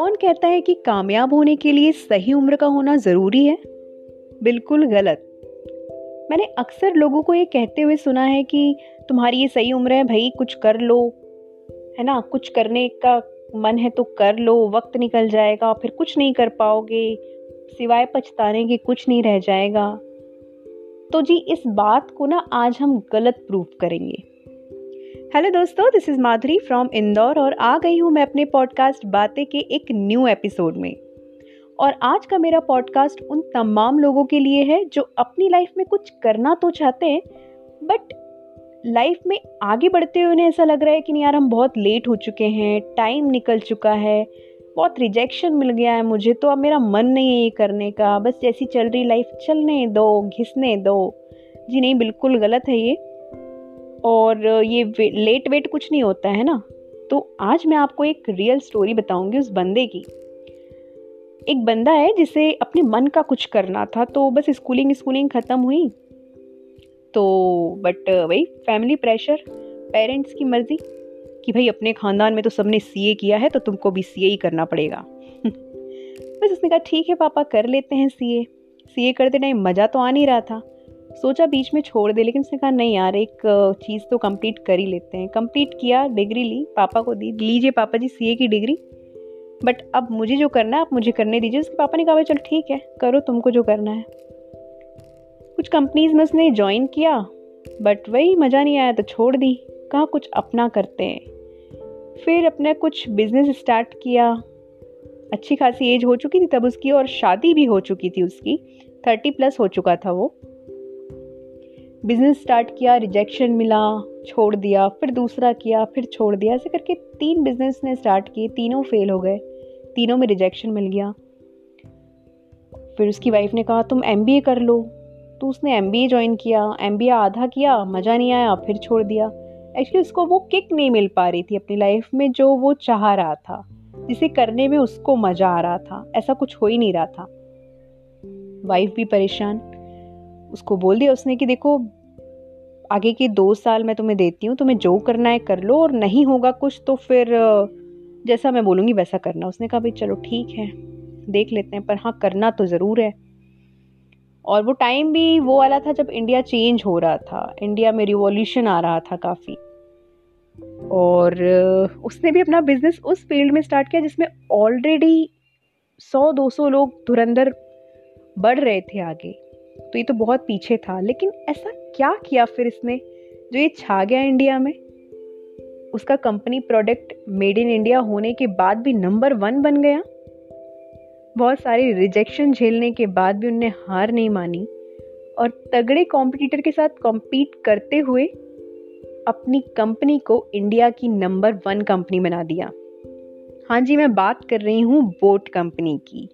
कौन कहता है कि कामयाब होने के लिए सही उम्र का होना ज़रूरी है? बिल्कुल गलत। मैंने अक्सर लोगों को ये कहते हुए सुना है कि तुम्हारी ये सही उम्र है, भाई, कुछ कर लो। है ना? कुछ करने का मन है तो कर लो, वक्त निकल जाएगा, फिर कुछ नहीं कर पाओगे, सिवाय पछताने के कुछ नहीं रह जाएगा। तो जी, इस बात को ना आज हम गलत प्रूफ करेंगे। हेलो दोस्तों this is Madhuri from Indore और आ गई हूँ मैं अपने पॉडकास्ट बातें के एक न्यू एपिसोड में। और आज का मेरा पॉडकास्ट उन तमाम लोगों के लिए है जो अपनी लाइफ में कुछ करना तो चाहते हैं बट लाइफ में आगे बढ़ते हुए उन्हें ऐसा लग रहा है कि नहीं यार, हम बहुत लेट हो चुके हैं टाइम निकल चुका है, बहुत रिजेक्शन मिल गया है मुझे तो अब मेरा मन नहीं है ये करने का। बस जैसी चल रही लाइफ चलने दो, घिसने दो। जी नहीं, बिल्कुल गलत है ये। और ये वे, लेट वेट कुछ नहीं होता है ना? तो आज मैं आपको एक रियल स्टोरी बताऊँगी उस बंदे की। एक बंदा है जिसे अपने मन का कुछ करना था तो बस स्कूलिंग स्कूलिंग ख़त्म हुई। तो बट वही फैमिली प्रेशर पेरेंट्स की मर्ज़ी कि भाई अपने ख़ानदान में तो सबने सीए किया है तो तुमको भी सीए ही करना पड़ेगा। बस उसने कहा ठीक है पापा कर लेते हैं सीए सीए करते टाइम मज़ा तो आ नहीं रहा था। सोचा बीच में छोड़ दे, लेकिन उसने कहा, नहीं यार, एक चीज़ तो कंप्लीट कर ही लेते हैं। कंप्लीट किया डिग्री ली, पापा को दी, लीजिए पापा जी सीए की डिग्री बट अब मुझे जो करना है, आप मुझे करने दीजिए। उसके पापा ने कहा चल ठीक है, करो तुमको जो करना है। कुछ कंपनीज़ में उसने ज्वाइन किया बट वही मज़ा नहीं आया तो छोड़ दी। कहा, कुछ अपना करते हैं। फिर अपने कुछ बिज़नेस स्टार्ट किया। अच्छी खासी एज हो चुकी थी तब उसकी, और शादी भी हो चुकी थी उसकी। थर्टी प्लस हो चुका था वो। बिज़नेस स्टार्ट किया रिजेक्शन मिला, छोड़ दिया, फिर दूसरा किया, फिर छोड़ दिया, ऐसे करके तीन बिज़नेस ने स्टार्ट किए, तीनों फेल हो गए, तीनों में रिजेक्शन मिल गया। फिर उसकी वाइफ ने कहा, तुम एमबीए कर लो। तो उसने एम बी ज्वाइन किया एमबीए आधा किया, मज़ा नहीं आया, फिर छोड़ दिया। एक्चुअली उसको वो किक नहीं मिल पा रही थी अपनी लाइफ में जो वो चाह रहा था, जिसे करने में उसको मज़ा आ रहा था, ऐसा कुछ हो ही नहीं रहा था। वाइफ भी परेशान उसको बोल दिया उसने कि देखो, आगे के दो साल मैं तुम्हें देती हूँ, तुम्हें जो करना है कर लो और नहीं होगा कुछ तो फिर, जैसा मैं बोलूँगी वैसा करना। उसने कहा, भाई चलो ठीक है, देख लेते हैं, पर हाँ करना तो ज़रूर है। और वो टाइम भी वो वाला था जब इंडिया चेंज हो रहा था। इंडिया में रिवॉल्यूशन आ रहा था काफ़ी। और, उसने भी अपना बिज़नेस उस फ़ील्ड में स्टार्ट किया जिसमें ऑलरेडी सौ, दो सौ लोग धुरंधर बढ़ रहे थे आगे। तो ये तो बहुत पीछे था, लेकिन ऐसा क्या किया फिर इसने जो ये छा गया इंडिया में? उसका company product made in India होने के बाद भी नंबर वन बन गया। बहुत सारे रिजेक्शन झेलने के बाद भी उनने हार नहीं मानी और तगड़े कॉम्पिटिटर के साथ कॉम्पीट करते हुए अपनी कंपनी को इंडिया की नंबर वन कंपनी बना दिया। हाँ जी, मैं बात कर रही हूँ बोट कंपनी की।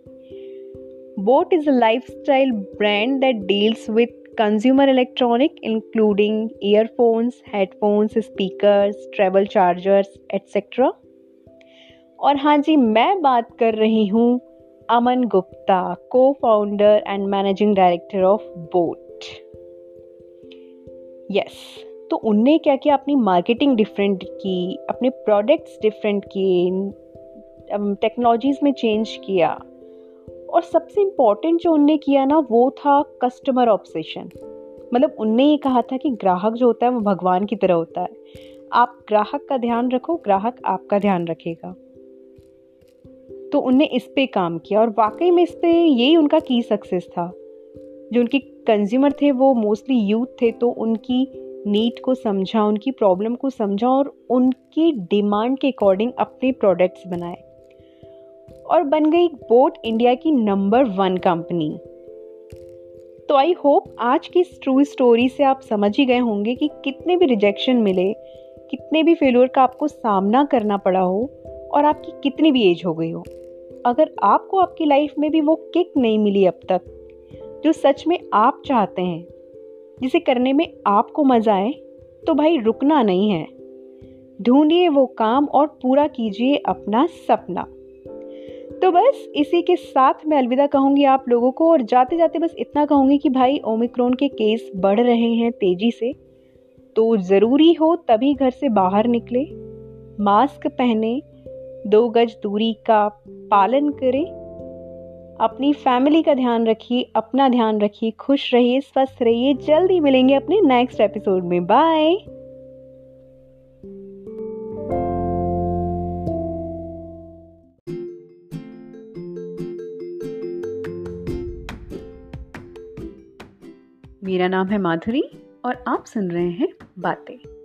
Boat is a lifestyle brand that deals with consumer electronic including earphones, headphones, speakers, travel chargers, etc. और हाँ जी मैं बात कर रही हूँ अमन गुप्ता को founder and managing director of boat yes तो उनने क्या किया अपनी मार्केटिंग डिफरेंट की अपने प्रोडक्ट्स डिफरेंट किए टेक्नोलॉजीज़ में चेंज किया और सबसे इंपॉर्टेंट जो उनने किया ना, वो था कस्टमर ऑब्सेशन मतलब उनने ये कहा था कि ग्राहक जो होता है, वो भगवान की तरह होता है। आप ग्राहक का ध्यान रखो, ग्राहक आपका ध्यान रखेगा। तो उनने इस पे काम किया और वाकई में इस पे यही उनका की सक्सेस था। जो उनके कंज्यूमर थे, वो मोस्टली यूथ थे तो उनकी नीड को समझा, उनकी प्रॉब्लम को समझा और उनकी डिमांड के अकॉर्डिंग अपने प्रोडक्ट्स बनाए। और बन गई बोट इंडिया की नंबर वन कंपनी। तो आई होप आज की ट्रू स्टोरी से आप समझ ही गए होंगे कि कितने भी रिजेक्शन मिले, कितने भी फेलियर का आपको सामना करना पड़ा हो और आपकी कितनी भी एज हो गई हो। अगर आपको आपकी लाइफ में भी वो किक नहीं मिली अब तक, जो सच में आप चाहते हैं, जिसे करने में आपको मज़ा आए तो भाई रुकना नहीं है। ढूंढिए वो काम और पूरा कीजिए अपना सपना। तो बस इसी के साथ मैं अलविदा कहूँगी आप लोगों को और जाते जाते बस इतना कहूँगी कि भाई ओमिक्रोन के केस बढ़ रहे हैं तेज़ी से। तो ज़रूरी हो तभी घर से बाहर निकले, मास्क पहने, दो गज दूरी का पालन करें, अपनी फैमिली का ध्यान रखिए, अपना ध्यान रखिए, खुश रहिए, स्वस्थ रहिए, जल्दी मिलेंगे अपने नेक्स्ट एपिसोड में। बाय! मेरा नाम है माधुरी और आप सुन रहे हैं बातें।